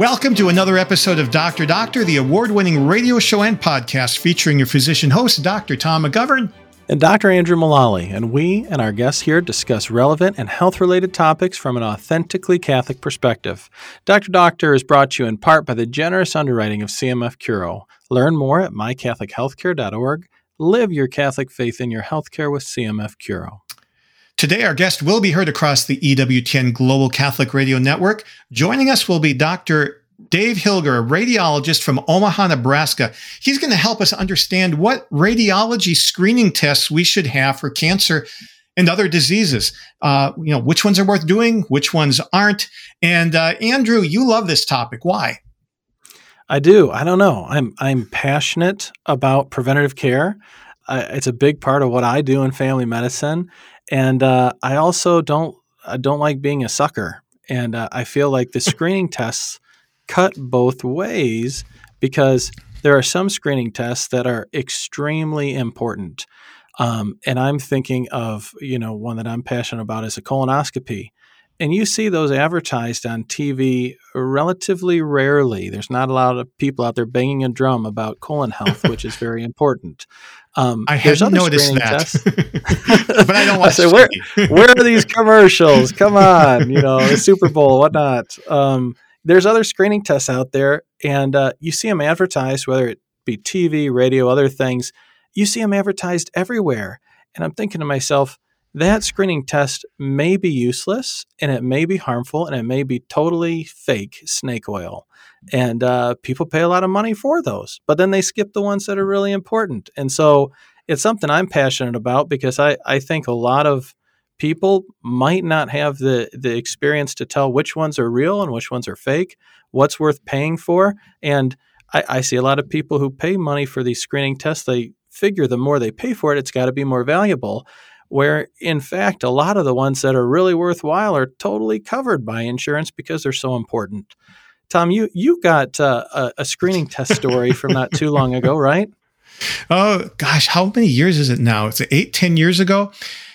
Welcome to another episode of Dr. Doctor, the award winning radio show and podcast featuring your physician host, Dr. Tom McGovern. And Dr. Andrew Mullally, and we and our guests here discuss relevant and health related topics from an authentically Catholic perspective. Dr. Doctor is brought to you in part by the generous underwriting of CMF Curo. Learn more at mycatholichealthcare.org. Live your Catholic faith in your healthcare with CMF Curo. Today, our guest will be heard across the EWTN Global Catholic Radio Network. Joining us will be Dr. Dave Hilger, a radiologist from Omaha, Nebraska. He's going to help us understand what radiology screening tests we should have for cancer and other diseases. Uh, you know, which ones are worth doing, which ones aren't. And uh, Andrew, you love this topic. Why? I do. I don't know. I'm I'm passionate about preventative care. Uh, it's a big part of what I do in family medicine, and uh, I also don't I don't like being a sucker. And uh, I feel like the screening tests cut both ways because there are some screening tests that are extremely important. Um, and I'm thinking of you know one that I'm passionate about is a colonoscopy. And you see those advertised on TV relatively rarely. There's not a lot of people out there banging a drum about colon health, which is very important. Um, I have noticed that, but I don't watch. I say, where, where are these commercials? Come on, you know, the Super Bowl, whatnot. Um, there's other screening tests out there, and uh, you see them advertised, whether it be TV, radio, other things. You see them advertised everywhere, and I'm thinking to myself, that screening test may be useless and it may be harmful and it may be totally fake snake oil. And uh, people pay a lot of money for those, but then they skip the ones that are really important. And so it's something I'm passionate about because I, I think a lot of people might not have the, the experience to tell which ones are real and which ones are fake, what's worth paying for. And I, I see a lot of people who pay money for these screening tests, they figure the more they pay for it, it's got to be more valuable where in fact a lot of the ones that are really worthwhile are totally covered by insurance because they're so important. Tom, you you got uh, a, a screening test story from not too long ago, right? Oh gosh, how many years is it now? It's eight, ten years ago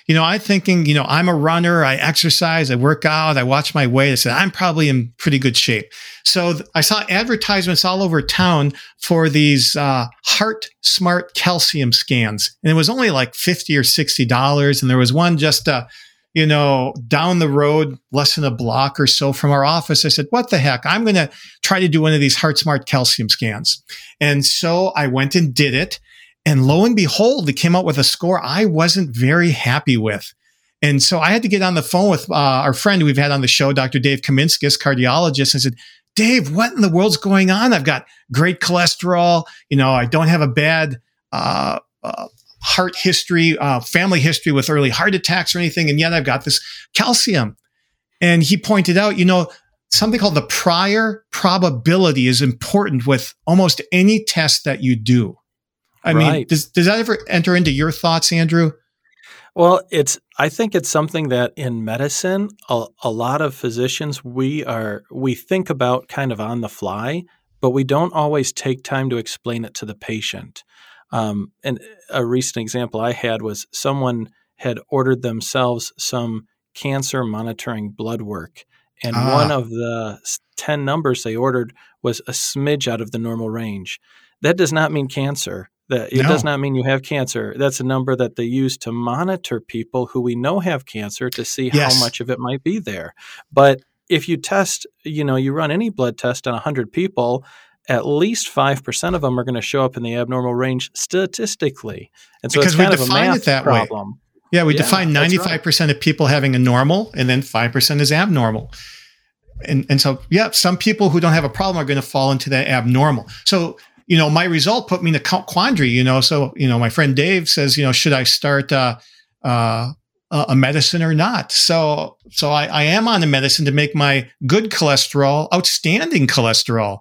you know, I'm thinking, you know, I'm a runner, I exercise, I work out, I watch my weight. I said, I'm probably in pretty good shape. So th- I saw advertisements all over town for these uh, Heart Smart calcium scans. And it was only like 50 or $60. And there was one just, uh, you know, down the road, less than a block or so from our office. I said, what the heck? I'm going to try to do one of these Heart Smart calcium scans. And so I went and did it. And lo and behold, it came out with a score I wasn't very happy with. And so I had to get on the phone with uh, our friend we've had on the show, Dr. Dave Kaminskis, cardiologist, and said, Dave, what in the world's going on? I've got great cholesterol. You know, I don't have a bad uh, uh, heart history, uh, family history with early heart attacks or anything. And yet I've got this calcium. And he pointed out, you know, something called the prior probability is important with almost any test that you do. I right. mean, does does that ever enter into your thoughts, Andrew? Well, it's I think it's something that in medicine, a, a lot of physicians we are we think about kind of on the fly, but we don't always take time to explain it to the patient. Um, and a recent example I had was someone had ordered themselves some cancer monitoring blood work. And ah. one of the 10 numbers they ordered was a smidge out of the normal range. That does not mean cancer. That it no. does not mean you have cancer. That's a number that they use to monitor people who we know have cancer to see yes. how much of it might be there. But if you test, you know, you run any blood test on 100 people, at least 5% of them are going to show up in the abnormal range statistically. And so because it's kind we define of a math it that problem. Way. Yeah, we yeah, define 95% right. of people having a normal and then 5% is abnormal. And, and so, yeah, some people who don't have a problem are going to fall into that abnormal. So you know, my result put me in a quandary, you know. So, you know, my friend Dave says, you know, should I start uh, uh, a medicine or not? So, so I, I am on a medicine to make my good cholesterol outstanding cholesterol.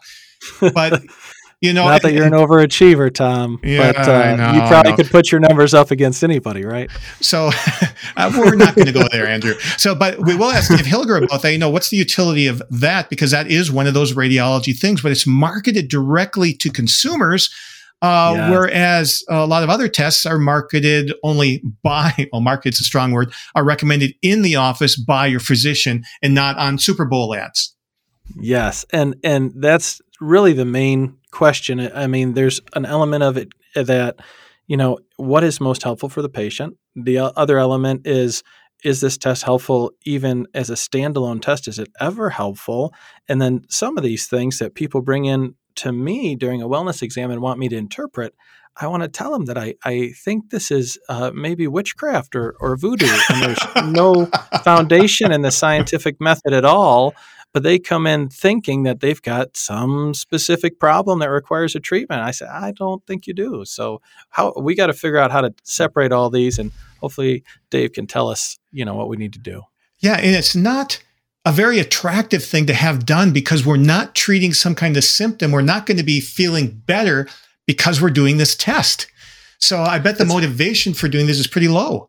But you know, not that you're an overachiever, Tom, yeah, but uh, you probably could put your numbers up against anybody, right? So uh, we're not going to go there, Andrew. So, but we will ask Dave Hilger about that. You know, what's the utility of that? Because that is one of those radiology things, but it's marketed directly to consumers. Uh, yeah. Whereas a lot of other tests are marketed only by, well, market's a strong word, are recommended in the office by your physician and not on Super Bowl ads. Yes, and and that's really the main question. I mean, there's an element of it that you know what is most helpful for the patient. The other element is is this test helpful even as a standalone test? Is it ever helpful? And then some of these things that people bring in to me during a wellness exam and want me to interpret, I want to tell them that I, I think this is uh, maybe witchcraft or, or voodoo, and there's no foundation in the scientific method at all but they come in thinking that they've got some specific problem that requires a treatment. I said, I don't think you do. So how we got to figure out how to separate all these, and hopefully Dave can tell us, you know, what we need to do. Yeah, and it's not a very attractive thing to have done because we're not treating some kind of symptom. We're not going to be feeling better because we're doing this test. So I bet the motivation for doing this is pretty low.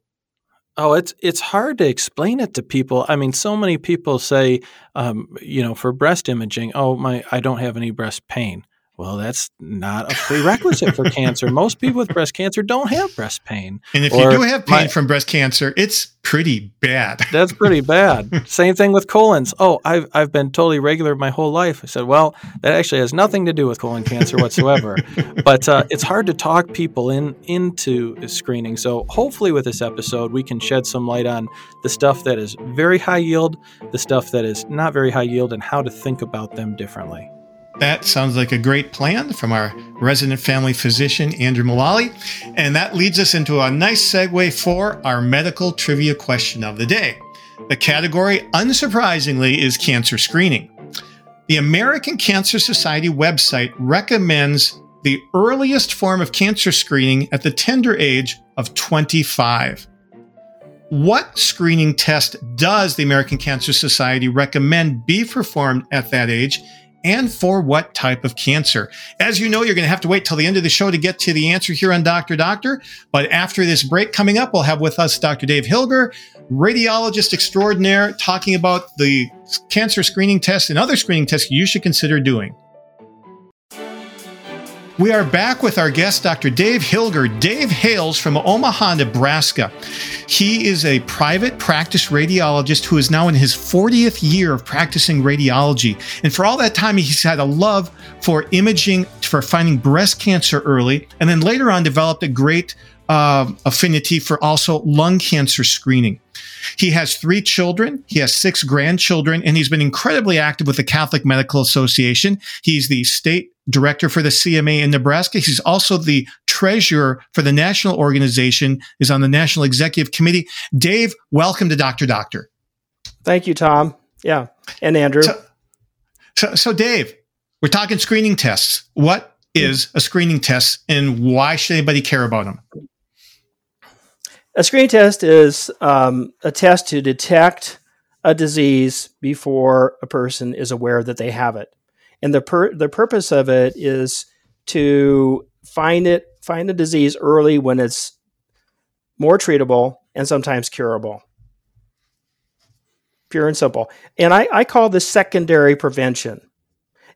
Oh, it's it's hard to explain it to people. I mean, so many people say, um, you know, for breast imaging, oh my, I don't have any breast pain. Well, that's not a prerequisite for cancer. Most people with breast cancer don't have breast pain. And if or you do have pain my, from breast cancer, it's pretty bad. That's pretty bad. Same thing with colons. Oh, I've, I've been totally regular my whole life. I said, well, that actually has nothing to do with colon cancer whatsoever. but uh, it's hard to talk people in into screening. So hopefully with this episode, we can shed some light on the stuff that is very high yield, the stuff that is not very high yield, and how to think about them differently. That sounds like a great plan from our resident family physician, Andrew Mullally. And that leads us into a nice segue for our medical trivia question of the day. The category, unsurprisingly, is cancer screening. The American Cancer Society website recommends the earliest form of cancer screening at the tender age of 25. What screening test does the American Cancer Society recommend be performed at that age? And for what type of cancer. As you know, you're going to have to wait till the end of the show to get to the answer here on Dr. Doctor. But after this break coming up, we'll have with us Dr. Dave Hilger, radiologist extraordinaire, talking about the cancer screening test and other screening tests you should consider doing. We are back with our guest, Dr. Dave Hilger. Dave hails from Omaha, Nebraska. He is a private practice radiologist who is now in his 40th year of practicing radiology. And for all that time, he's had a love for imaging, for finding breast cancer early, and then later on developed a great uh, affinity for also lung cancer screening. He has three children. He has six grandchildren, and he's been incredibly active with the Catholic Medical Association. He's the state director for the CMA in Nebraska. He's also the treasurer for the national organization, is on the national executive committee. Dave, welcome to Dr. Doctor. Thank you, Tom. Yeah. And Andrew. So, so, so Dave, we're talking screening tests. What is a screening test and why should anybody care about them? A screening test is um, a test to detect a disease before a person is aware that they have it and the per- the purpose of it is to find it find the disease early when it's more treatable and sometimes curable. Pure and simple. And i, I call this secondary prevention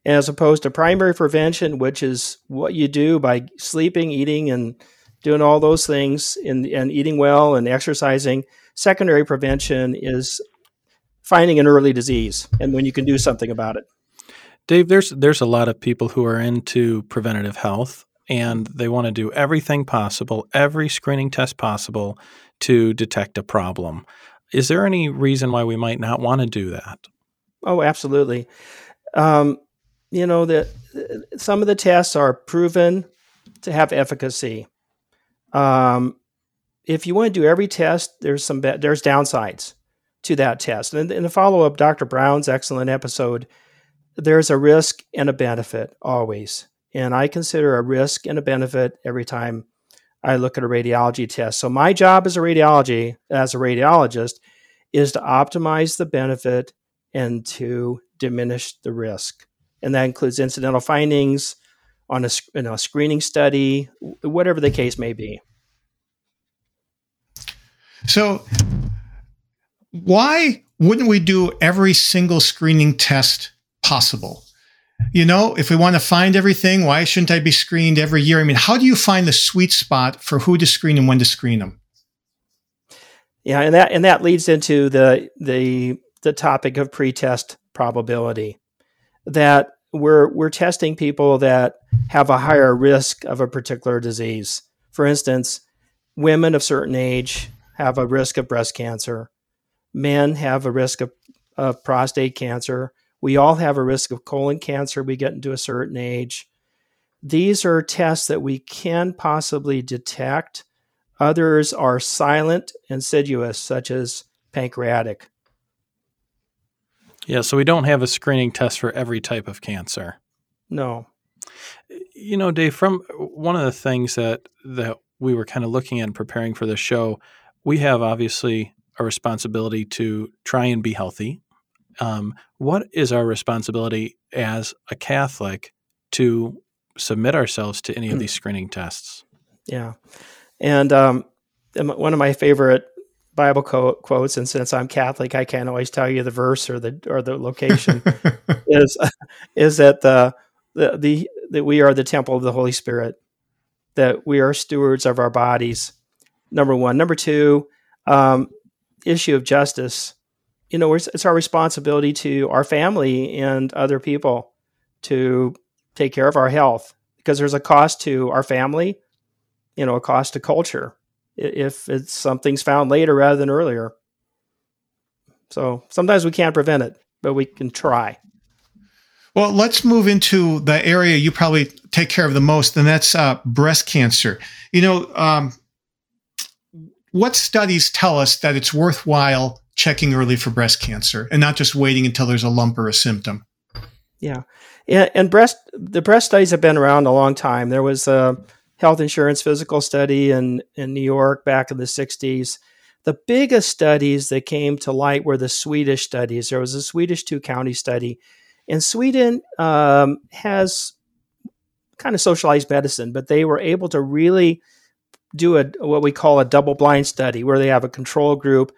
as opposed to primary prevention which is what you do by sleeping eating and doing all those things and, and eating well and exercising. Secondary prevention is finding an early disease and when you can do something about it Dave, there's there's a lot of people who are into preventative health and they want to do everything possible, every screening test possible to detect a problem. Is there any reason why we might not want to do that? Oh, absolutely. Um, you know that some of the tests are proven to have efficacy. Um, if you want to do every test, there's some there's downsides to that test. And in the follow up, Dr. Brown's excellent episode there's a risk and a benefit always. And I consider a risk and a benefit every time I look at a radiology test. So my job as a radiology, as a radiologist, is to optimize the benefit and to diminish the risk. And that includes incidental findings on a, you know, screening study, whatever the case may be. So, why wouldn't we do every single screening test possible. You know, if we want to find everything, why shouldn't I be screened every year? I mean, how do you find the sweet spot for who to screen and when to screen them? Yeah, and that and that leads into the the the topic of pretest probability. that we're we're testing people that have a higher risk of a particular disease. For instance, women of certain age have a risk of breast cancer. Men have a risk of, of prostate cancer. We all have a risk of colon cancer. We get into a certain age. These are tests that we can possibly detect. Others are silent, insidious, such as pancreatic. Yeah, so we don't have a screening test for every type of cancer. No. You know, Dave, from one of the things that that we were kind of looking at and preparing for the show, we have obviously a responsibility to try and be healthy. Um, what is our responsibility as a Catholic to submit ourselves to any of these screening tests? Yeah, and um, one of my favorite Bible co- quotes, and since I'm Catholic, I can't always tell you the verse or the or the location. is is that the, the the that we are the temple of the Holy Spirit, that we are stewards of our bodies. Number one, number two, um, issue of justice. You know, it's, our responsibility to our family and other people to take care of our health because there's a cost to our family, you know, a cost to culture if it's something's found later rather than earlier. So sometimes we can't prevent it, but we can try. Well, let's move into the area you probably take care of the most, and that's uh, breast cancer. You know, um, what studies tell us that it's worthwhile checking early for breast cancer and not just waiting until there's a lump or a symptom? Yeah, and, and breast the breast studies have been around a long time. There was a health insurance physical study in, in New York back in the 60s. The biggest studies that came to light were the Swedish studies. There was a Swedish two county study. And Sweden um, has kind of socialized medicine, but they were able to really do a what we call a double blind study where they have a control group,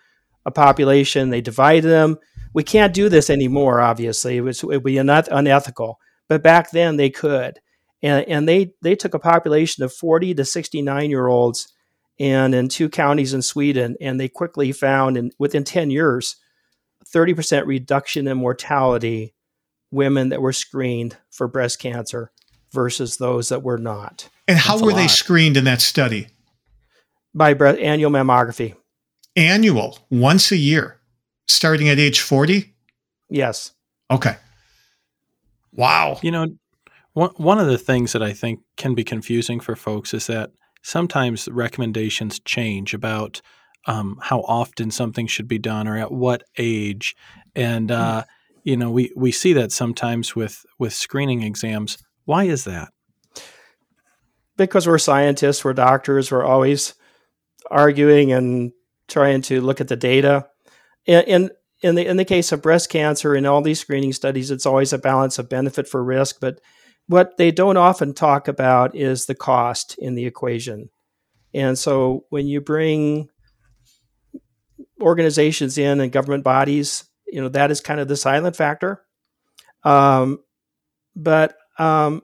a population, they divide them. We can't do this anymore, obviously. It, was, it would be unethical. But back then they could and, and they they took a population of 40 to 69 year olds and in two counties in Sweden and they quickly found in within 10 years 30% reduction in mortality women that were screened for breast cancer versus those that were not. And how were they screened in that study? By annual mammography. Annual, once a year, starting at age 40? Yes. Okay. Wow. You know, one, one of the things that I think can be confusing for folks is that sometimes recommendations change about um, how often something should be done or at what age. And, hmm. uh, you know, we, we see that sometimes with, with screening exams. Why is that? Because we're scientists, we're doctors, we're always arguing and trying to look at the data. And, in the in the case of breast cancer, in all these screening studies, it's always a balance of benefit for risk. But what they don't often talk about is the cost in the equation. And so when you bring organizations in and government bodies, you know, that is kind of the silent factor. Um, but um,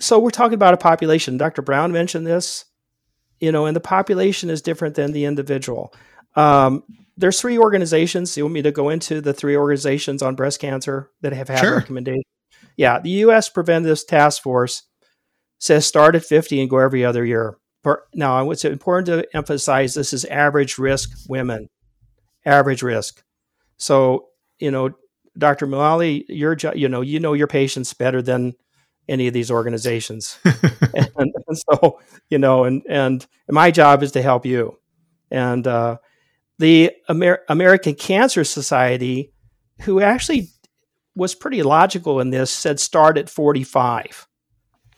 so we're talking about a population. Dr. Brown mentioned this, you know, and the population is different than the individual. Um, there's three organizations. You want me to go into the three organizations on breast cancer that have had sure. recommendations? yeah, the U.S. Preventive Task Force says start at 50 and go every other year. Now, what's important to emphasize this is average risk women, average risk. So, you know, Dr. Mullally, you're, you know, you know your patients better than any of these organizations. and, and, so, you know, and, and my job is to help you. And uh, the Amer- American Cancer Society, who actually was pretty logical in this, said start at 45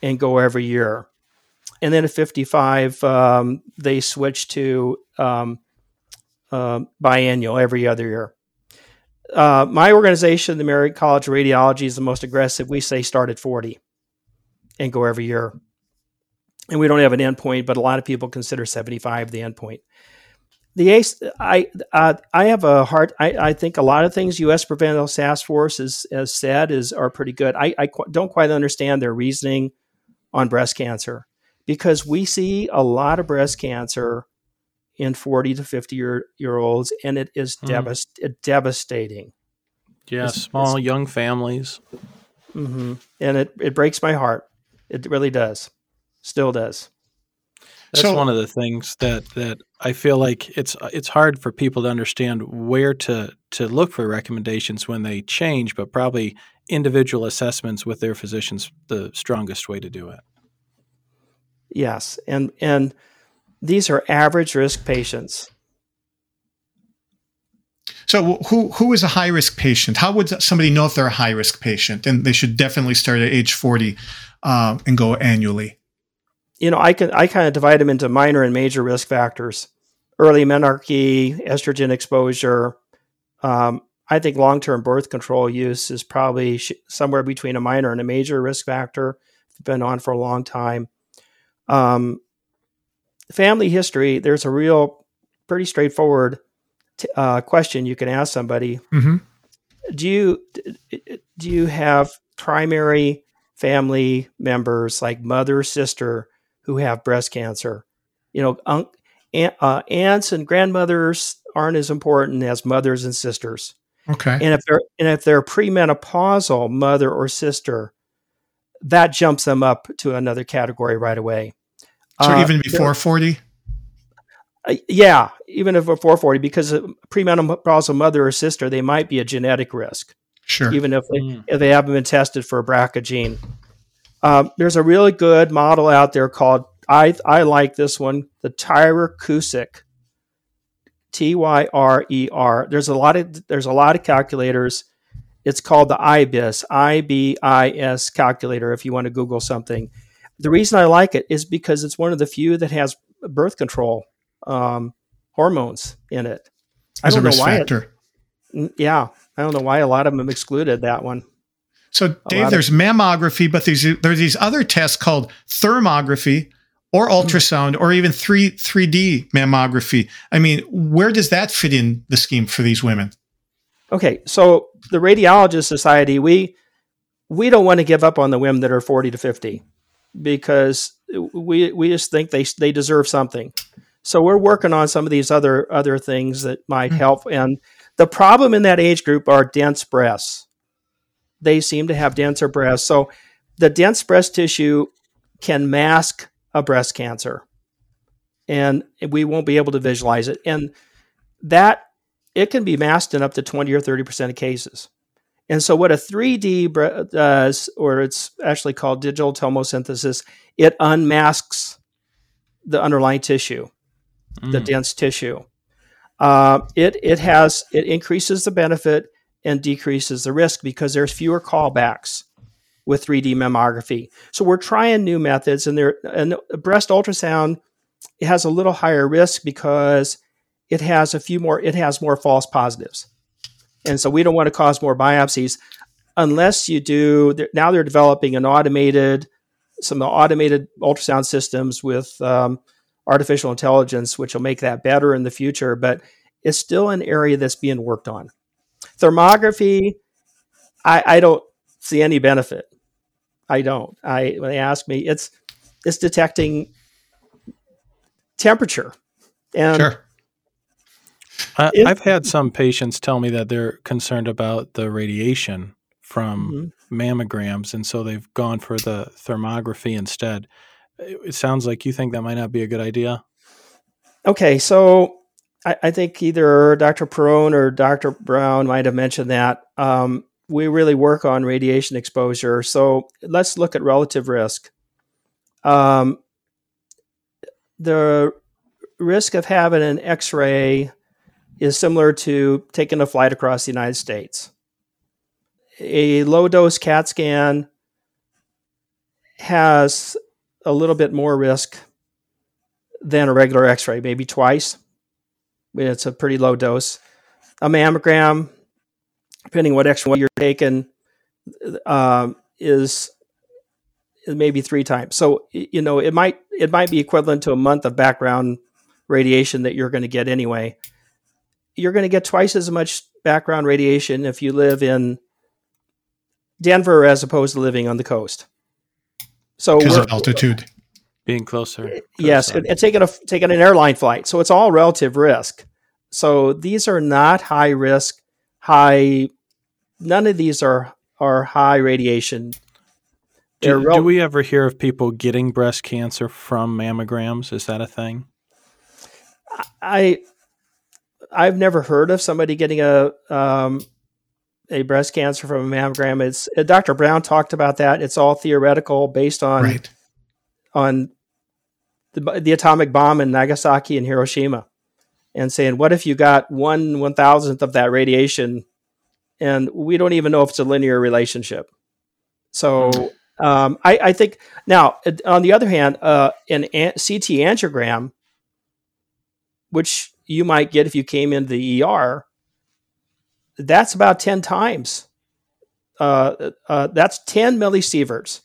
and go every year. And then at 55, um, they switched to um, uh, biannual every other year. Uh, my organization, the American College of Radiology, is the most aggressive. We say start at 40 and go every year. And we don't have an endpoint, but a lot of people consider 75 the endpoint the ACE, I uh, I have a heart. I, I think a lot of things U.S. Preventive Task Force has, has said is are pretty good. I, I qu- don't quite understand their reasoning on breast cancer because we see a lot of breast cancer in 40 to 50 year, year olds, and it is mm. devast- devastating. Yeah, it's, small it's, young families. hmm And it, it breaks my heart. It really does. Still does. That's So- one of the things that that I feel like it's it's hard for people to understand where to to look for recommendations when they change, but probably individual assessments with their physicians the strongest way to do it. Yes. And and these are average risk patients. So who who is a high risk patient? How would somebody know if they're a high risk patient? And they should definitely start at age forty um, and go annually. you know, I can I kind of divide them into minor and major risk factors. Early menarche, estrogen exposure. Um, I think long term birth control use is probably sh- somewhere between a minor and a major risk factor. It's been on for a long time. Um, family history. There's a real, pretty straightforward t- uh, question you can ask somebody. hmm Do you do you have primary family members like mother, sister who have breast cancer? You know, un- uh, aunts and grandmothers aren't as important as mothers and sisters. Okay. And if they're and if they're premenopausal mother or sister, that jumps them up to another category right away. So Uh, even before forty. Uh, yeah, even if a 440, because a premenopausal mother or sister, they might be a genetic risk. Sure. even if they, Mm. if they haven't been tested for a BRCA gene. Um, there's a really good model out there called I I like this one, the Tyrer Cuzick, T Y R E R. There's a lot of there's a lot of calculators. It's called the IBIS I B I S calculator. If you want to Google something, the reason I like it is because it's one of the few that has birth control um, hormones in it. I As a don't know risk why factor. Mm, Yeah, I don't know why a lot of them excluded that one. So, Dave, of- there's mammography, but there's there's these other tests called thermography or Hmm. ultrasound or even three 3D mammography. I mean, where does that fit in the scheme for these women? Okay, so the Radiologist Society, we we don't want to give up on the women that are 40 to 50 because we we just think they they deserve something. So we're working on some of these other other things that might Hmm. help. And the problem in that age group are dense breasts. They seem to have denser breasts. So the dense breast tissue can mask a breast cancer, and we won't be able to visualize it. And that it can be masked in up to 20 or 30% of cases. And so, what a 3D bre- does, or it's actually called digital tomosynthesis, it unmasks the underlying tissue, the Mm. dense tissue. Uh, it it has it increases the benefit and decreases the risk because there's fewer callbacks with 3D mammography. So we're trying new methods, and there and breast ultrasound it has a little higher risk because it has a few more it has more false positives and so we don't want to cause more biopsies unless you do now they're developing an automated some automated ultrasound systems with um, artificial intelligence which will make that better in the future but it's still an area that's being worked on thermography i, I don't see any benefit i don't i when they ask me it's it's detecting temperature and Sure. I, I've had some patients tell me that they're concerned about the radiation from Mhm. mammograms, and so they've gone for the thermography instead. It sounds like you think that might not be a good idea. Okay, so I, I think either Dr. Perone or Dr. Brown might have mentioned that. Um, we really work on radiation exposure. So let's look at relative risk. Um, the risk of having an X ray is similar to taking a flight across the United States. A low dose CAT scan has a little bit more risk than a regular x ray, maybe twice. It's a pretty low dose. A mammogram, depending what x ray you're taking, um, is maybe three times. So you know it might it might be equivalent to a month of background radiation that you're going to get anyway. You're going to get twice as much background radiation if you live in Denver as opposed to living on the coast. So Because of altitude. Being closer. to yes, and, and taking a taking an airline flight. So it's all relative risk. So these are not high risk, high. None of these are are high radiation. Do, rel- do we ever hear of people getting breast cancer from mammograms? Is that a thing? I I've never heard of somebody getting a um, a breast cancer from a mammogram. It's uh, Dr. Brown talked about that. It's all theoretical, based on right. on the, the atomic bomb in Nagasaki and Hiroshima, and saying, what if you got one one thousandth of that radiation, and we don't even know if it's a linear relationship. So. Mm. Um, I, I, think now, on the other hand, uh, an, an CT angiogram, which you might get if you came into the ER, that's about 10 times. Uh, uh, that's 10 millisieverts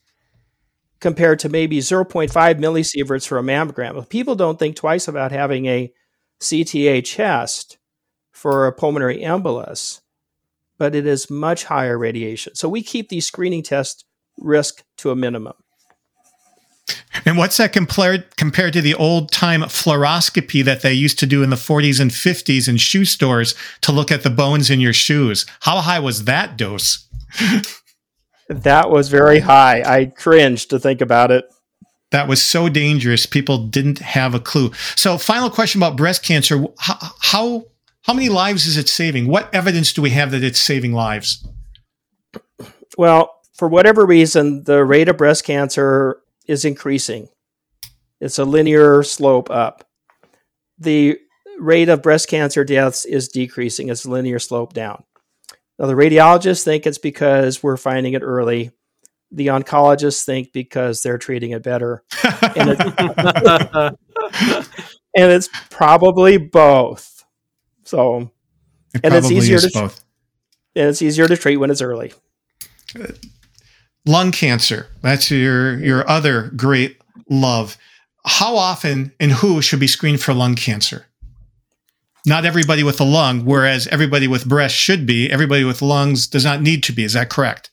compared to maybe 0.5 millisieverts for a mammogram. People don't think twice about having a CTA chest for a pulmonary embolus, but it is much higher radiation. So we keep these screening test risk to a minimum. And what's that compared compared to the old time fluoroscopy that they used to do in the 40s and 50s in shoe stores to look at the bones in your shoes? How high was that dose? that was very high. I cringed to think about it. That was so dangerous. People didn't have a clue. So, final question about breast cancer: how how, how many lives is it saving? What evidence do we have that it's saving lives? Well, for whatever reason, the rate of breast cancer is increasing. It's a linear slope up. The rate of breast cancer deaths is decreasing. It's a linear slope down. Now, the radiologists think it's because we're finding it early. The oncologists think because they're treating it better. and, it, and, it's probably both. So, it and it's easier to both. and it's easier to treat when it's early. Lung cancer. That's your your other great love. How often and who should be screened for lung cancer? Not everybody with a lung, whereas everybody with breast should be. Everybody with lungs does not need to be. Is that correct?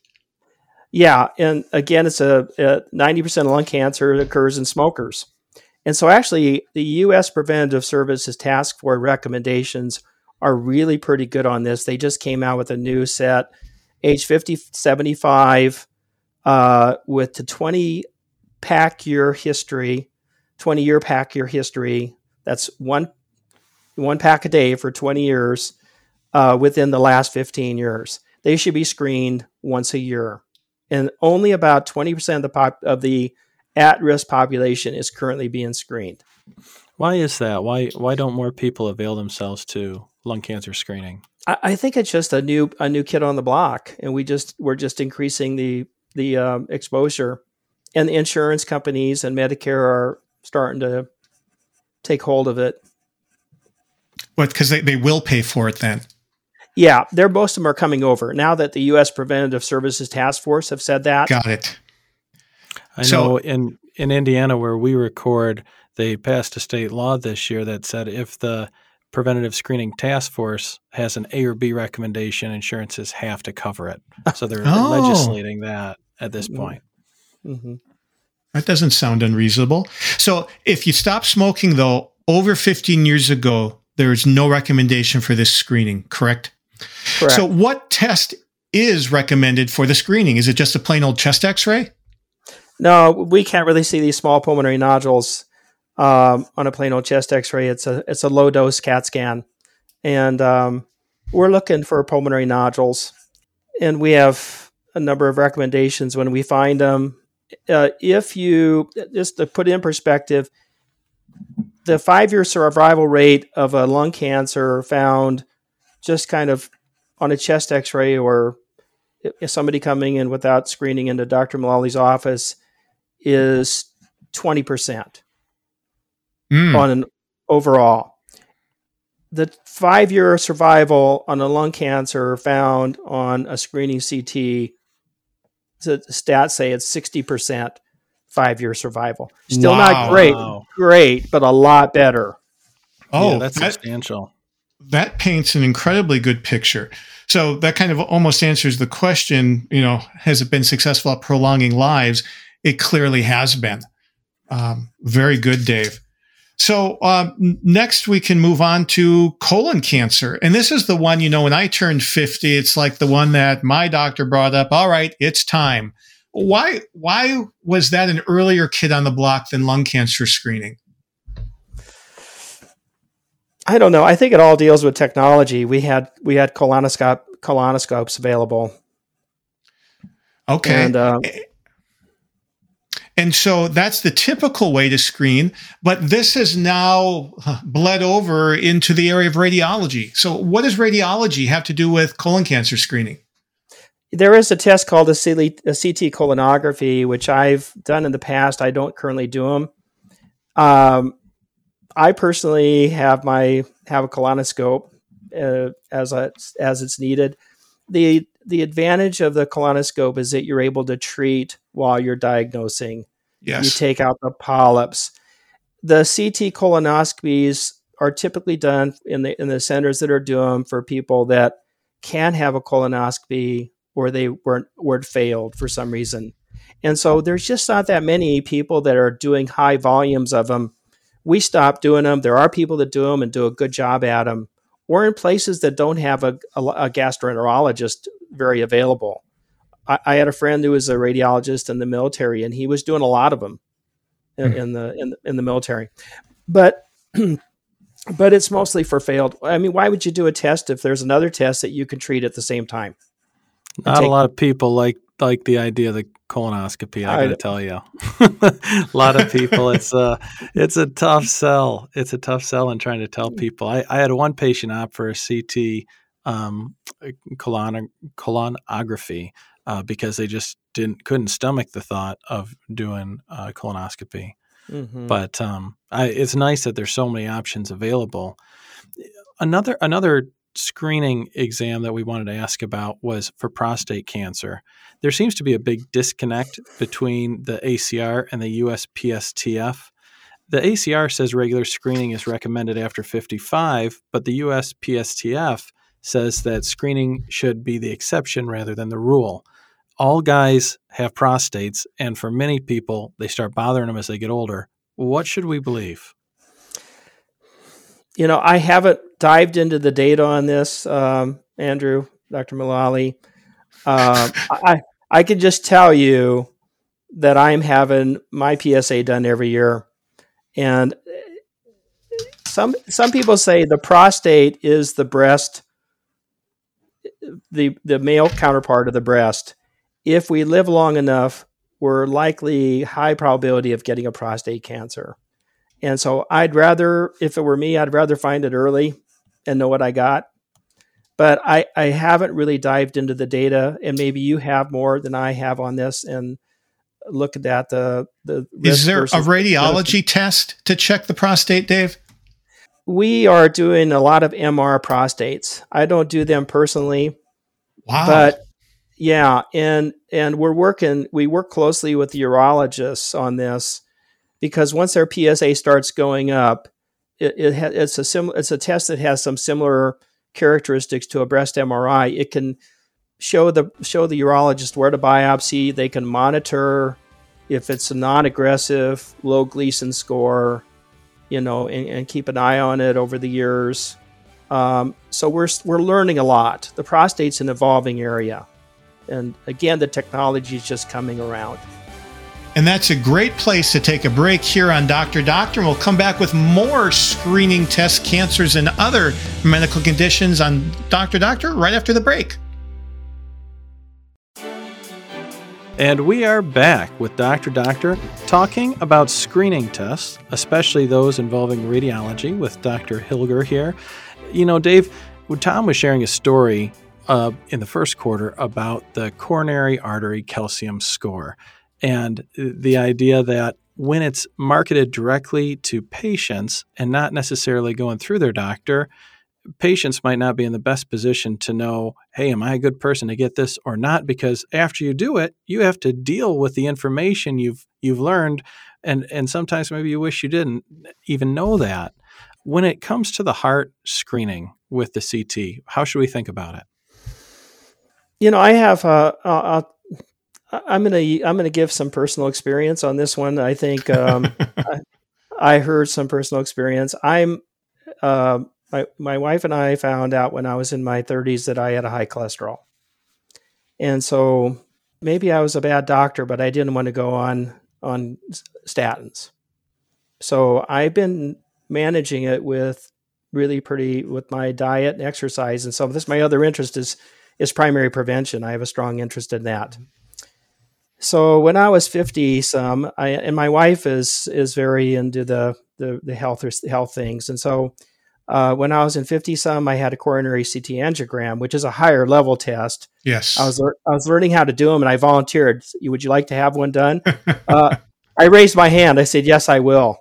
Yeah, and again, it's a ninety percent of lung cancer occurs in smokers, and so actually, the U.S. Preventive Services Task Force recommendations are really pretty good on this. They just came out with a new set, age 50, 75, uh, with the 20 pack year history, 20 year pack year history. That's one one pack a day for 20 years uh, within the last 15 years. They should be screened once a year, and only about 20% of the pop- of the at risk population is currently being screened. Why is that? Why why don't more people avail themselves to lung cancer screening? I, I think it's just a new a new kid on the block, and we just we're just increasing the the um, exposure, and the insurance companies and Medicare are starting to take hold of it. What? Because they, they will pay for it then. Yeah, they're most of them are coming over now that the U.S. Preventative Services Task Force have said that. Got it. I so, know in in Indiana where we record, they passed a state law this year that said if the preventative screening task force has an A or B recommendation, insurances have to cover it. So they're oh. legislating that at this mm-hmm. point. Mm-hmm. That doesn't sound unreasonable. So if you stop smoking, though, over 15 years ago, there is no recommendation for this screening, correct? Correct. So what test is recommended for the screening? Is it just a plain old chest x ray? No, we can't really see these small pulmonary nodules um, on a plain old chest x ray. It's a, it's a low dose CAT scan. And um, we're looking for pulmonary nodules. And we have a number of recommendations when we find them. Uh, if you just to put in perspective, the five-year survival rate of a lung cancer found just kind of on a chest X-ray or if somebody coming in without screening into Dr. Mullally's office is twenty percent mm. on an overall the five year survival on a lung cancer found on a screening CT stats say it's 60% five year survival. Still wow. not great, great, but a lot better. Oh, yeah, that's that, substantial. That paints an incredibly good picture. So that kind of almost answers the question, you know, has it been successful at prolonging lives? It clearly has been. Um, very good, Dave. So um, next we can move on to colon cancer. And this is the one, you know, when I turned 50, it's like the one that my doctor brought up. All right, it's time. Why, why was that an earlier kid on the block than lung cancer screening? I don't know. I think it all deals with technology. We had, we had colonoscope, colonoscopes available. Okay. And, uh, and so that's the typical way to screen, but this has now bled over into the area of radiology. So, what does radiology have to do with colon cancer screening? There is a test called a CT colonography, which I've done in the past. I don't currently do them. Um, I personally have my have a colonoscope uh, as a, as it's needed. the The advantage of the colonoscope is that you're able to treat while you're diagnosing. Yes. You take out the polyps. The CT colonoscopies are typically done in the in the centers that are doing for people that can have a colonoscopy or they weren't were failed for some reason. And so there's just not that many people that are doing high volumes of them. We stopped doing them. There are people that do them and do a good job at them, or in places that don't have a, a, a gastroenterologist very available. I, I, had a friend who was a radiologist in the military, and he was doing a lot of them in, mm. in the in, in the military. But but it's mostly for failed. I mean, why would you do a test if there's another test that you can treat at the same time? Not take, a lot of people like like the idea of the colonoscopy. I, I got to tell you, a lot of people. It's a it's a tough sell. It's a tough sell in trying to tell mm. people. I, I had one patient opt for a CT um, colon colonography uh, because they just didn't couldn't stomach the thought of doing a colonoscopy. Mm-hmm. But um, I, it's nice that there's so many options available. Another another screening exam that we wanted to ask about was for prostate cancer. There seems to be a big disconnect between the ACR and the USPSTF. The ACR says regular screening is recommended after 55, but the USPSTF says that screening should be the exception rather than the rule all guys have prostates, and for many people, they start bothering them as they get older. What should we believe? You know, I haven't dived into the data on this, um, Andrew, Dr. Mullally. Um, I I can just tell you that I'm having my PSA done every year, and some some people say the prostate is the breast, the the male counterpart of the breast, if we live long enough, we're likely high probability of getting a prostate cancer. And so I'd rather, if it were me, I'd rather find it early and know what I got. But I, I haven't really dived into the data, and maybe you have more than I have on this. And look at that. The the is there a radiology test to check the prostate, Dave? We are doing a lot of MR prostates. I don't do them personally. Wow. But yeah, and and we're working. We work closely with the urologists on this because once their PSA starts going up, it, it ha- it's a sim- it's a test that has some similar characteristics to a breast MRI. It can show the show the urologist where to biopsy. They can monitor if it's a non-aggressive, low Gleason score, you know, and, and keep an eye on it over the years. Um, so we're we're learning a lot. The prostate's an evolving area. And again, the technology is just coming around. And that's a great place to take a break here on Dr. Doctor. And we'll come back with more screening test cancers and other medical conditions on Dr. Doctor right after the break. And we are back with Dr. Doctor talking about screening tests, especially those involving radiology with Dr. Hilger here. You know, Dave, Tom was sharing a story uh, in the first quarter about the coronary artery calcium score and the idea that when it's marketed directly to patients and not necessarily going through their doctor, patients might not be in the best position to know, hey, am I a good person to get this or not? Because after you do it, you have to deal with the information you've you've learned, and and sometimes maybe you wish you didn't even know that. When it comes to the heart screening with the CT, how should we think about it? you know, I have. Uh, uh, I'm gonna I'm gonna give some personal experience on this one. I think um, I, I heard some personal experience. I'm uh, my my wife and I found out when I was in my 30s that I had a high cholesterol, and so maybe I was a bad doctor, but I didn't want to go on on statins. So I've been managing it with really pretty with my diet and exercise. And so this my other interest is is primary prevention. I have a strong interest in that. So when i was 50 some I, and my wife is is very into the the, the health health things. And so uh, when i was in 50 some i had a coronary ct angiogram which is a higher level test yes i was i was learning how to do them and i volunteered would you like to have one done uh, i raised my hand i said yes i will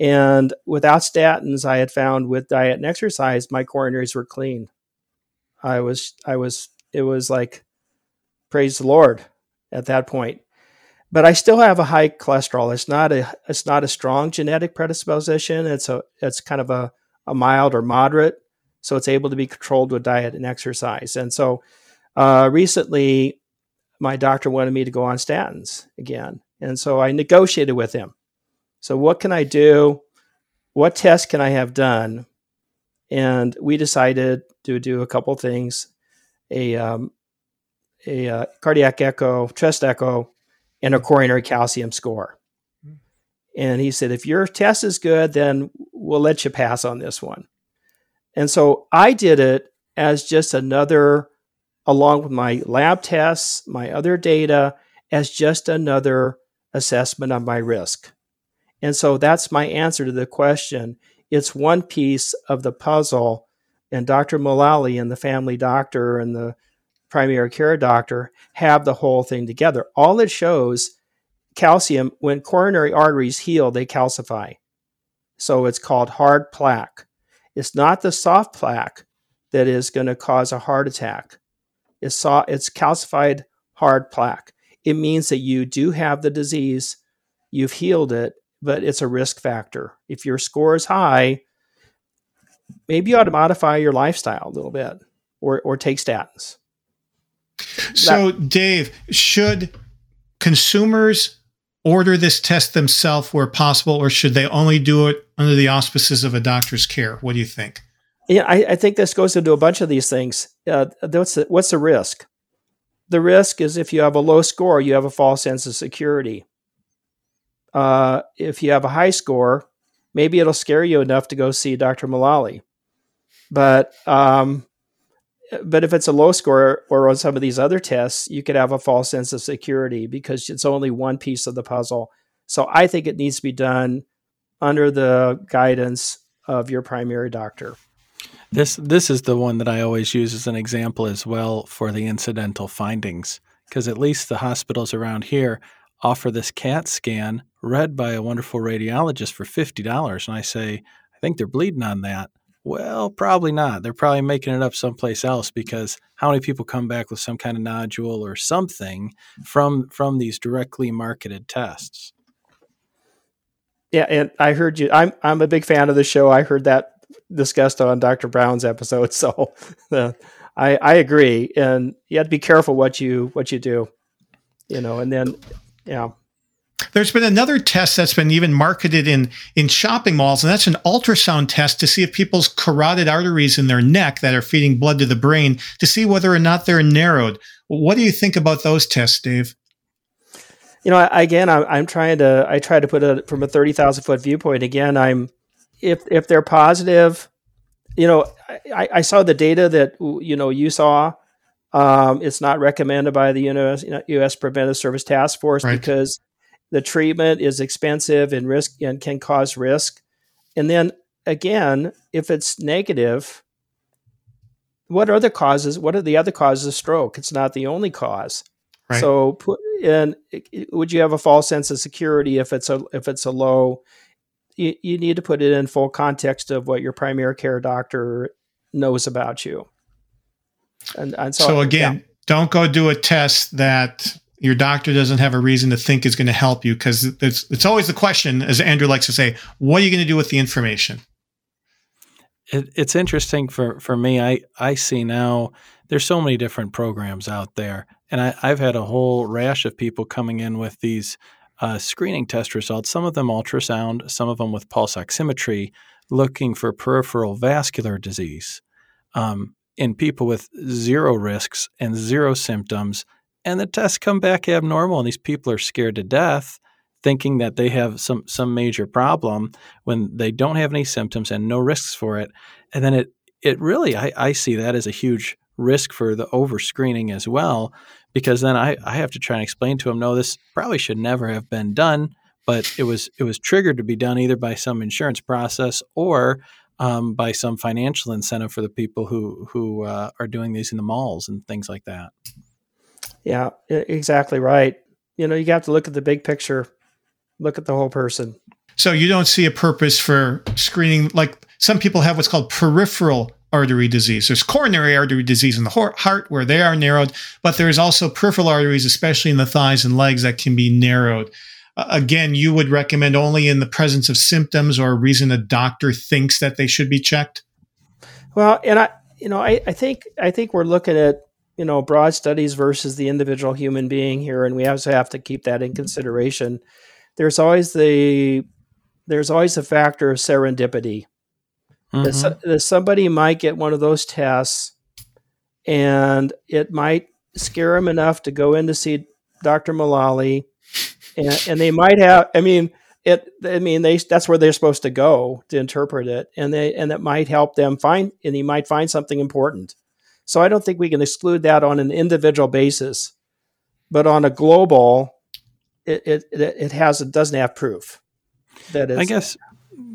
and without statins, I had found with diet and exercise, my coronaries were clean. I was, I was, it was like, praise the Lord at that point. But I still have a high cholesterol. It's not a, it's not a strong genetic predisposition. It's a, it's kind of a, a mild or moderate. So it's able to be controlled with diet and exercise. And so uh, recently, my doctor wanted me to go on statins again. And so I negotiated with him so, what can I do? What tests can I have done? And we decided to do a couple things a, um, a uh, cardiac echo, chest echo, and a coronary calcium score. And he said, if your test is good, then we'll let you pass on this one. And so I did it as just another, along with my lab tests, my other data, as just another assessment of my risk. And so that's my answer to the question. It's one piece of the puzzle. And Dr. Mullally and the family doctor and the primary care doctor have the whole thing together. All it shows calcium, when coronary arteries heal, they calcify. So it's called hard plaque. It's not the soft plaque that is going to cause a heart attack. It's, so, it's calcified hard plaque. It means that you do have the disease, you've healed it, but it's a risk factor. If your score is high, maybe you ought to modify your lifestyle a little bit or, or take statins. So, that, Dave, should consumers order this test themselves where possible, or should they only do it under the auspices of a doctor's care? What do you think? Yeah, I, I think this goes into a bunch of these things. Uh, what's the, what's the risk? The risk is if you have a low score, you have a false sense of security uh, if you have a high score, maybe it'll scare you enough to go see Dr. Mullally. But um, but if it's a low score or on some of these other tests, you could have a false sense of security because it's only one piece of the puzzle. So I think it needs to be done under the guidance of your primary doctor. This this is the one that I always use as an example as well for the incidental findings because at least the hospitals around here offer this CAT scan read by a wonderful radiologist for $50. And I say, I think they're bleeding on that. Well, probably not. They're probably making it up someplace else because how many people come back with some kind of nodule or something from from these directly marketed tests? Yeah, and I heard you. I'm I'm a big fan of the show. I heard that discussed on Dr. Brown's episode. So, uh, I I agree, and you have to be careful what you what you do, you know. And then, yeah, there's been another test that's been even marketed in in shopping malls, and that's an ultrasound test to see if people's carotid arteries in their neck that are feeding blood to the brain to see whether or not they're narrowed. What do you think about those tests, Dave? You know, again, I'm trying to I try to put it from a thirty thousand foot viewpoint. Again, I'm if if they're positive, you know, I, I saw the data that you know you saw. Um, it's not recommended by the US, US Preventive Service Task Force right. because the treatment is expensive and risk and can cause risk. And then again, if it's negative, what are the causes? What are the other causes of stroke? It's not the only cause. Right. So put in would you have a false sense of security if it's a if it's a low you, you need to put it in full context of what your primary care doctor knows about you. And, and so, so again, yeah. don't go do a test that your doctor doesn't have a reason to think is going to help you because it's, it's always the question, as Andrew likes to say, what are you going to do with the information? It, it's interesting for, for me. I, I see now there's so many different programs out there, and I, I've had a whole rash of people coming in with these uh, screening test results, some of them ultrasound, some of them with pulse oximetry, looking for peripheral vascular disease um, in people with zero risks and zero symptoms. And the tests come back abnormal, and these people are scared to death, thinking that they have some some major problem when they don't have any symptoms and no risks for it. And then it it really I, I see that as a huge risk for the over screening as well, because then I, I have to try and explain to them, no, this probably should never have been done, but it was it was triggered to be done either by some insurance process or um, by some financial incentive for the people who who uh, are doing these in the malls and things like that. Yeah, exactly right. You know, you have to look at the big picture, look at the whole person. So you don't see a purpose for screening like some people have what's called peripheral artery disease. There's coronary artery disease in the heart where they are narrowed, but there's also peripheral arteries, especially in the thighs and legs, that can be narrowed. Uh, again, you would recommend only in the presence of symptoms or a reason a doctor thinks that they should be checked. Well, and I, you know, I, I think I think we're looking at you know broad studies versus the individual human being here, and we also have to keep that in consideration. There's always the there's always a factor of serendipity Mm-hmm. That, that somebody might get one of those tests and it might scare them enough to go in to see Dr. Mullally. And, and they might have, I mean, it, I mean, they, that's where they're supposed to go to interpret it. And they, and it might help them find, and he might find something important. So I don't think we can exclude that on an individual basis, but on a global, it, it, it has, it doesn't have proof that I guess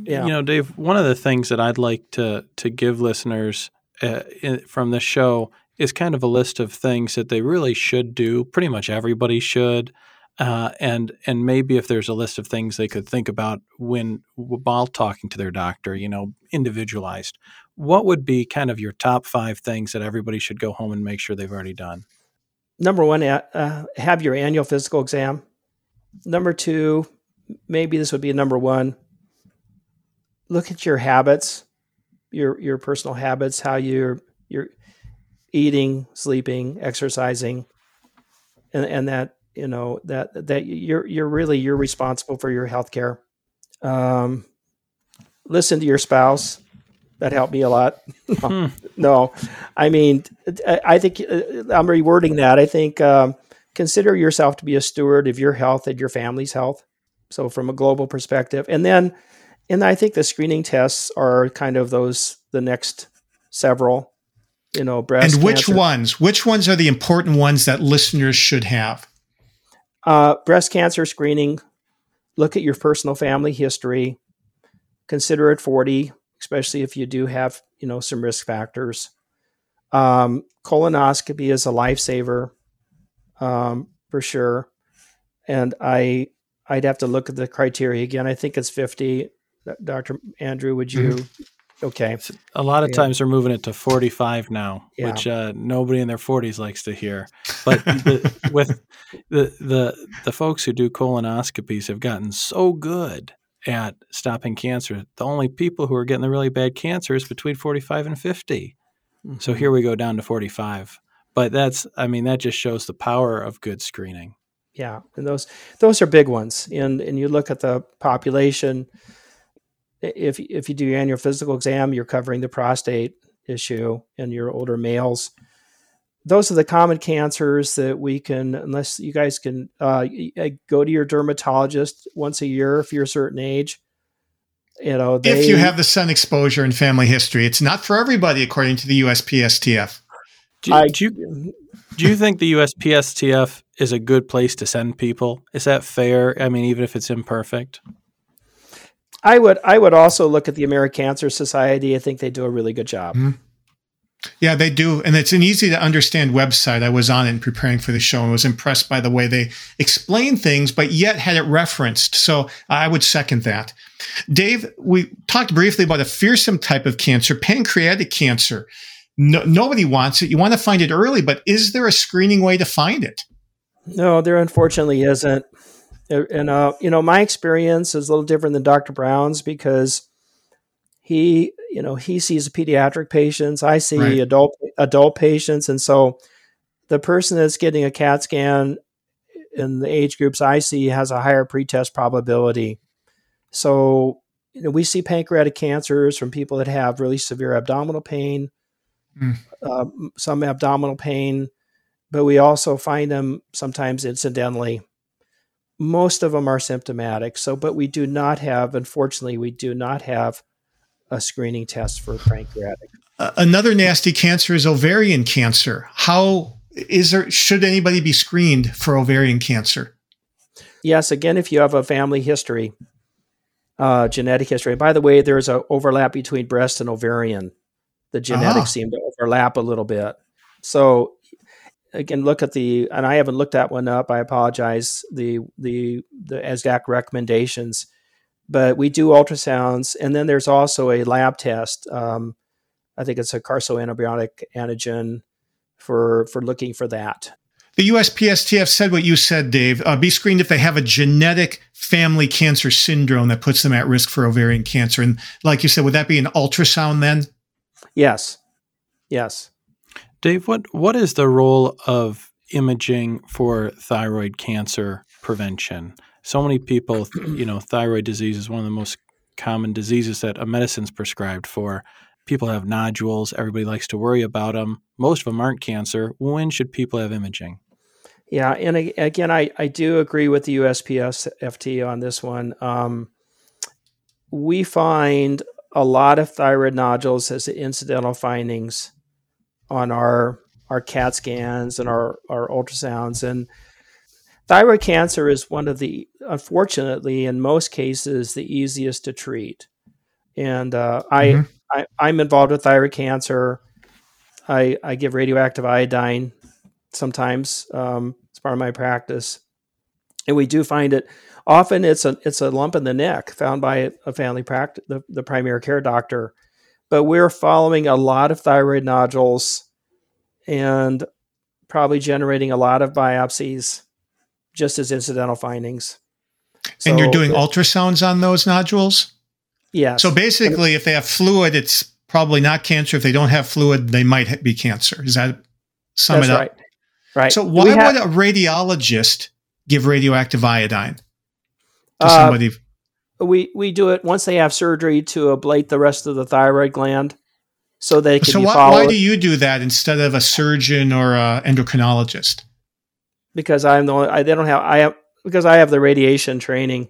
yeah. you know, Dave, one of the things that I'd like to to give listeners uh, in, from this show is kind of a list of things that they really should do. Pretty much everybody should, uh, and and maybe if there's a list of things they could think about when while talking to their doctor, you know, individualized. What would be kind of your top five things that everybody should go home and make sure they've already done? Number one, uh, have your annual physical exam. Number two, maybe this would be number one look at your habits, your your personal habits, how you're you're eating, sleeping, exercising, and and that you know that that you're you're really you're responsible for your health care. Um, listen to your spouse. That helped me a lot. hmm. No, I mean, I think uh, I'm rewording that. I think um, consider yourself to be a steward of your health and your family's health. So, from a global perspective, and then and I think the screening tests are kind of those the next several. You know, breast. And which cancer. ones? Which ones are the important ones that listeners should have? Uh, breast cancer screening. Look at your personal family history. Consider it forty, especially if you do have you know some risk factors. Um, colonoscopy is a lifesaver, um, for sure. And I I'd have to look at the criteria again. I think it's 50. Dr. Andrew, would you? Mm-hmm. Okay. A lot of yeah. times they're moving it to 45 now, yeah. which uh, nobody in their 40s likes to hear. But the, with the, the the folks who do colonoscopies have gotten so good at stopping cancer. The only people who are getting the really bad cancer is between 45 and 50. Mm-hmm. So here we go down to 45. But that's I mean that just shows the power of good screening. Yeah, and those those are big ones. And and you look at the population if if you do your annual physical exam, you're covering the prostate issue in your older males. Those are the common cancers that we can, unless you guys can uh, go to your dermatologist once a year if you're a certain age. You know, they, if you have the sun exposure and family history, it's not for everybody, according to the USPSTF. Do, I, do, you, do you think the USPSTF is a good place to send people? Is that fair? I mean, even if it's imperfect? I would I would also look at the American Cancer Society. I think they do a really good job. Mm-hmm. Yeah, they do. And it's an easy to understand website. I was on it in preparing for the show and was impressed by the way they explain things, but yet had it referenced. So I would second that. Dave, we talked briefly about a fearsome type of cancer, pancreatic cancer. No, nobody wants it. You want to find it early, but is there a screening way to find it? No, there unfortunately isn't and uh, you know my experience is a little different than Dr. Brown's because he you know he sees pediatric patients, I see right. adult adult patients, and so the person that's getting a CAT scan in the age groups I see has a higher pretest probability. So you know, we see pancreatic cancers from people that have really severe abdominal pain, mm. uh, some abdominal pain, but we also find them sometimes incidentally. Most of them are symptomatic. So, but we do not have, unfortunately, we do not have a screening test for pancreatic. Uh, another nasty cancer is ovarian cancer. How is there? Should anybody be screened for ovarian cancer? Yes. Again, if you have a family history, uh, genetic history. By the way, there's an overlap between breast and ovarian. The genetics uh-huh. seem to overlap a little bit. So again, look at the and I haven't looked that one up. I apologize. The the the ESGAC recommendations, but we do ultrasounds, and then there's also a lab test. Um, I think it's a carcinoembryonic antigen for for looking for that. The USPSTF said what you said, Dave. Uh, be screened if they have a genetic family cancer syndrome that puts them at risk for ovarian cancer. And like you said, would that be an ultrasound then? Yes. Yes. Dave, what, what is the role of imaging for thyroid cancer prevention? So many people, you know, thyroid disease is one of the most common diseases that a medicine's prescribed for. People have nodules. Everybody likes to worry about them. Most of them aren't cancer. When should people have imaging? Yeah, and again, I, I do agree with the USPS FT on this one. Um, we find a lot of thyroid nodules as incidental findings on our our CAT scans and our, our ultrasounds. And thyroid cancer is one of the, unfortunately, in most cases, the easiest to treat. And uh, mm-hmm. I, I am involved with thyroid cancer. I I give radioactive iodine sometimes. Um, it's part of my practice, and we do find it. Often, it's a it's a lump in the neck found by a family practice, the, the primary care doctor. But we're following a lot of thyroid nodules, and probably generating a lot of biopsies, just as incidental findings. So, and you're doing ultrasounds on those nodules. Yeah. So basically, if they have fluid, it's probably not cancer. If they don't have fluid, they might be cancer. Is that sum That's it up? Right. Right. So why have, would a radiologist give radioactive iodine to uh, somebody? We we do it once they have surgery to ablate the rest of the thyroid gland, so they can. So why, why do you do that instead of a surgeon or an endocrinologist? Because I'm the only, I they don't have I have because I have the radiation training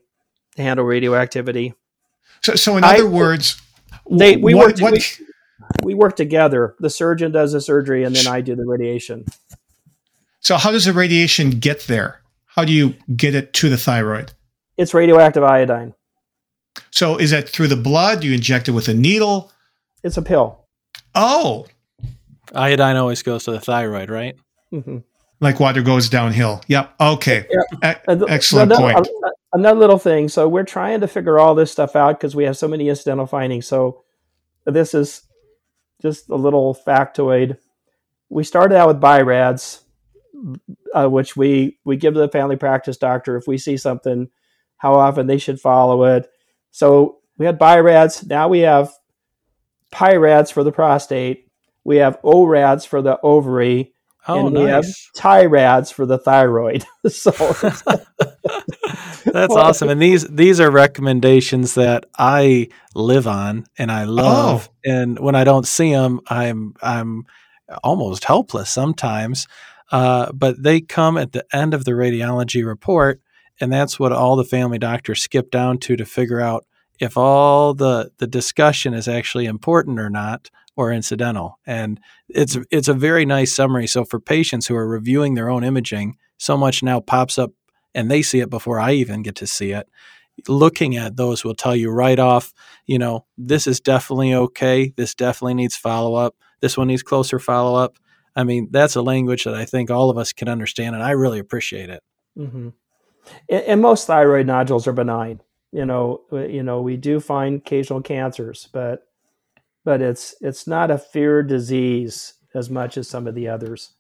to handle radioactivity. So so in other I, words, they we what, work what, we, we work together. The surgeon does the surgery, and then I do the radiation. So, how does the radiation get there? How do you get it to the thyroid? It's radioactive iodine. So, is that through the blood? Do you inject it with a needle? It's a pill. Oh. Iodine always goes to the thyroid, right? Mm-hmm. Like water goes downhill. Yep. Okay. Yeah. E- excellent another, point. Another little thing. So, we're trying to figure all this stuff out because we have so many incidental findings. So, this is just a little factoid. We started out with BI-RADS uh, which we we give to the family practice doctor if we see something, how often they should follow it. So we had BI-RADS. Now we have PI-RADS for the prostate. We have ORADS for the ovary. Oh, and nice. we have TI-RADS for the thyroid. so that's awesome. And these these are recommendations that I live on and I love. Oh. And when I don't see them, I'm I'm almost helpless sometimes. Uh, but they come at the end of the radiology report, and that's what all the family doctors skip down to to figure out if all the the discussion is actually important or not or incidental. And it's it's a very nice summary. So for patients who are reviewing their own imaging, so much now pops up and they see it before I even get to see it. Looking at those will tell you right off, you know, this is definitely okay. This definitely needs follow up. This one needs closer follow up. I mean, that's a language that I think all of us can understand, and I really appreciate it. Mm-hmm. And, and, most thyroid nodules are benign. You know, you know, we do find occasional cancers, but but it's it's not a fear disease as much as some of the others.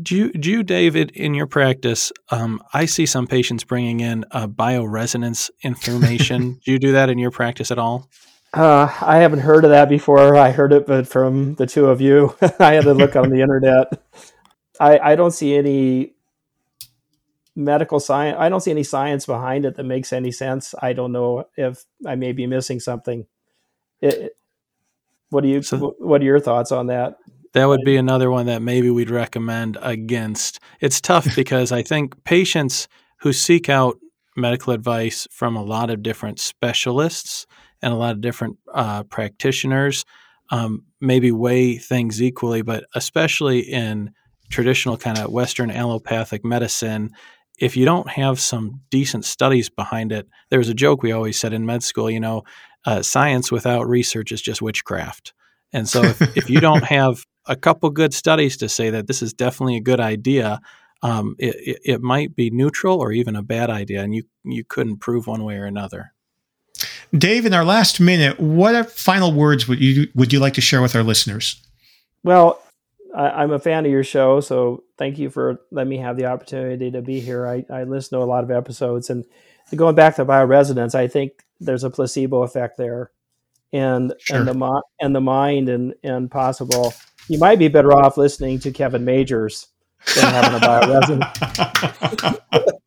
Do you, do you, David, in your practice, um, I see some patients bringing in uh, bioresonance information. do you do that in your practice at all? Uh, I haven't heard of that before. I heard it, but from the two of you, I had to look on the internet. I, I don't see any medical science. I don't see any science behind it that makes any sense. I don't know if I may be missing something. It, what do you? So, what are your thoughts on that? That would be another one that maybe we'd recommend against. It's tough because I think patients who seek out medical advice from a lot of different specialists and a lot of different uh, practitioners um, maybe weigh things equally, but especially in traditional kind of Western allopathic medicine, if you don't have some decent studies behind it, there's a joke we always said in med school, you know, uh, science without research is just witchcraft. And so if, if you don't have a couple good studies to say that this is definitely a good idea, um, it, it, it, might be neutral or even a bad idea, and you you couldn't prove one way or another. Dave, in our last minute, what final words would you would you like to share with our listeners? Well, I, am a fan of your show, so thank you for letting me have the opportunity to be here. I, I listen to a lot of episodes, and going back to bioresonance, I think there's a placebo effect there, and sure. and the and the mind and and possible. You might be better off listening to Kevin Majors than having a bioresonance.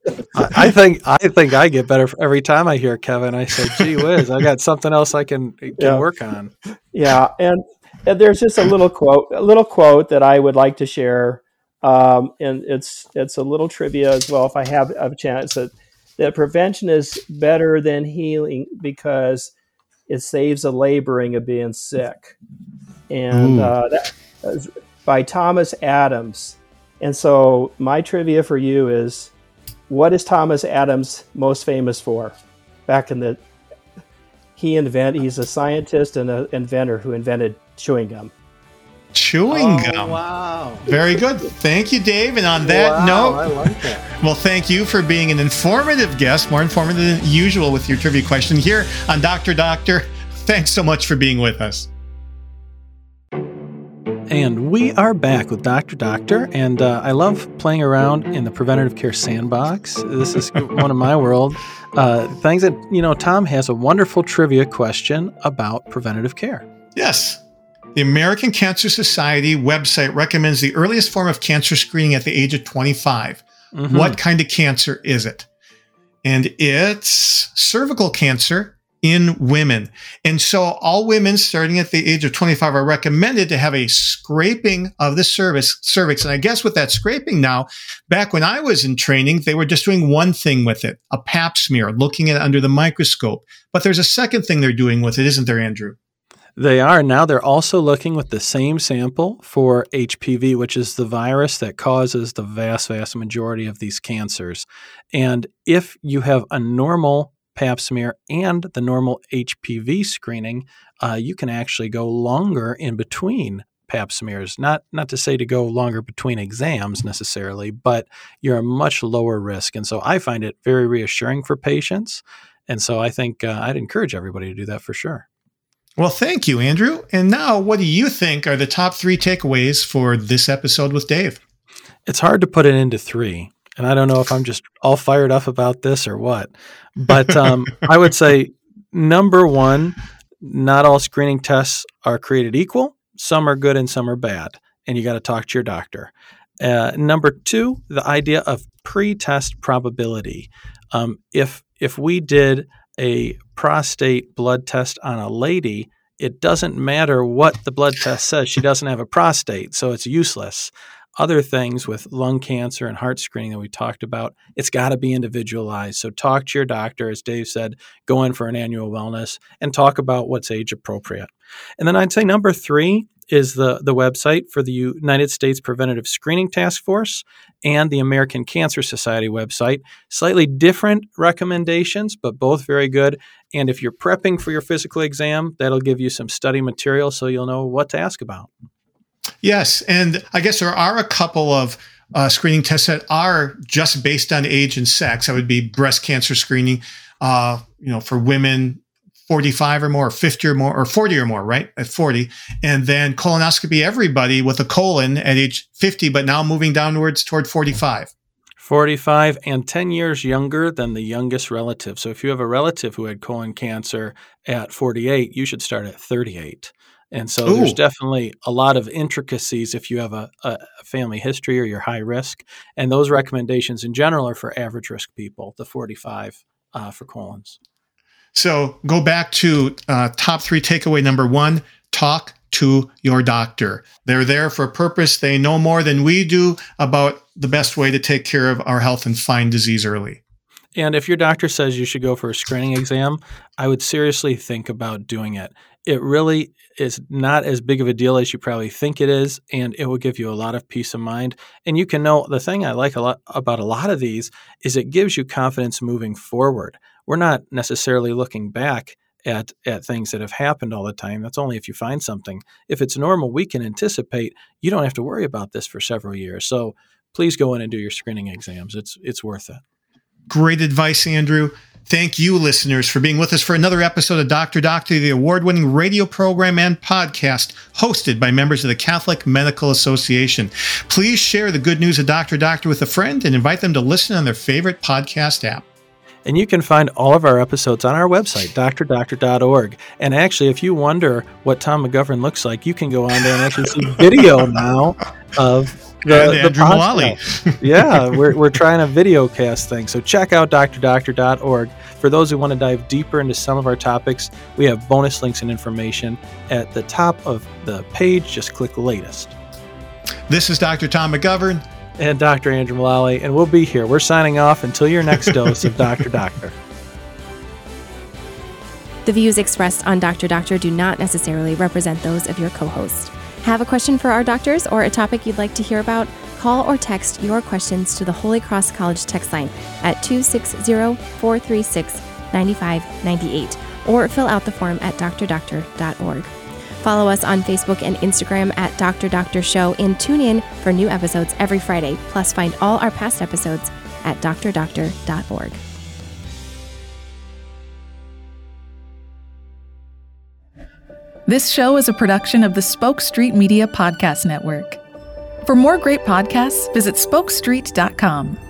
I think I think I get better every time I hear Kevin. I say, "Gee whiz, I got something else I can can yeah. work on." Yeah, and there's just a little quote, a little quote that I would like to share, um, and it's it's a little trivia as well. If I have a chance, that that prevention is better than healing because it saves the laboring of being sick, and uh, that by Thomas Adams. And so my trivia for you is, what is Thomas Adams most famous for? Back in the he invent he's a scientist and an inventor who invented chewing gum. Chewing oh, gum. Wow. Very good. Thank you, Dave. And on that wow, note, I like that. Well, thank you for being an informative guest, more informative than usual with your trivia question here on Dr. Doctor. Thanks so much for being with us. And we are back with Dr. Doctor, and uh, I love playing around in the preventative care sandbox. This is one of my world uh, things that you know. Tom has a wonderful trivia question about preventative care. Yes, the American Cancer Society website recommends the earliest form of cancer screening at the age of 25. Mm-hmm. What kind of cancer is it? And it's cervical cancer in women. And so all women starting at the age of 25 are recommended to have a scraping of the cervix, cervix. And I guess with that scraping now, back when I was in training, they were just doing one thing with it, a pap smear, looking at it under the microscope. But there's a second thing they're doing with it, isn't there, Andrew? They are. Now they're also looking with the same sample for HPV, which is the virus that causes the vast, vast majority of these cancers. And if you have a normal pap smear and the normal HPV screening, uh, you can actually go longer in between pap smears. Not not to say to go longer between exams necessarily, but you're a much lower risk. And so I find it very reassuring for patients. And so I think uh, I'd encourage everybody to do that for sure. Well, thank you, Andrew. And now, what do you think are the top three takeaways for this episode with Dave? It's hard to put it into three and I don't know if I'm just all fired up about this or what, but um, I would say number one, not all screening tests are created equal. Some are good and some are bad, and you got to talk to your doctor. Uh, number two, the idea of pre-test probability. Um, if if we did a prostate blood test on a lady, it doesn't matter what the blood test says. She doesn't have a prostate, so it's useless other things with lung cancer and heart screening that we talked about, it's got to be individualized. So talk to your doctor, as Dave said, go in for an annual wellness and talk about what's age appropriate. And then I'd say number three is the, the website for the United States Preventative Screening Task Force and the American Cancer Society website. Slightly different recommendations, but both very good. And if you're prepping for your physical exam, that'll give you some study material so you'll know what to ask about. Yes, and I guess there are a couple of uh, screening tests that are just based on age and sex. That would be breast cancer screening, uh, you know, for women 45 or more, 50 or more, or 40 or more, right? At 40. And then colonoscopy, everybody with a colon at age 50, but now moving downwards toward 45. 45 and 10 years younger than the youngest relative. So if you have a relative who had colon cancer at 48, you should start at 38. And so Ooh. there's definitely a lot of intricacies if you have a, a, family history or you're high risk. And those recommendations in general are for average risk people, the 45 uh, for colons. So go back to uh, top three takeaway number one talk to your doctor. They're there for a purpose. They know more than we do about the best way to take care of our health and find disease early. And if your doctor says you should go for a screening exam, I would seriously think about doing it. It really is not as big of a deal as you probably think it is, and it will give you a lot of peace of mind. And you can know the thing I like a lot about a lot of these is it gives you confidence moving forward. We're not necessarily looking back at at things that have happened all the time. That's only if you find something. If it's normal, we can anticipate. You don't have to worry about this for several years. So please go in and do your screening exams. It's it's worth it. Great advice, Andrew. Thank you, listeners, for being with us for another episode of Dr. Doctor, the award winning radio program and podcast hosted by members of the Catholic Medical Association. Please share the good news of Dr. Doctor with a friend and invite them to listen on their favorite podcast app. And you can find all of our episodes on our website, drdoctor.org. And actually, if you wonder what Tom McGovern looks like, you can go on there and actually see video now of the, and Andrew Mullally. yeah, we're, we're trying a video cast thing. So check out drdoctor.org. For those who want to dive deeper into some of our topics, we have bonus links and information at the top of the page. Just click latest. This is Dr. Tom McGovern and Dr. Andrew Mullally, and we'll be here. We're signing off until your next dose of Dr. Doctor. The views expressed on Dr. Doctor do not necessarily represent those of your co host. Have a question for our doctors or a topic you'd like to hear about? Call or text your questions to the Holy Cross College text line at 260 436 9598 or fill out the form at drdoctor.org. Follow us on Facebook and Instagram at Dr. Doctor Show and tune in for new episodes every Friday. Plus, find all our past episodes at drdoctor.org. This show is a production of the Spoke Street Media Podcast Network. For more great podcasts, visit spokestreet.com.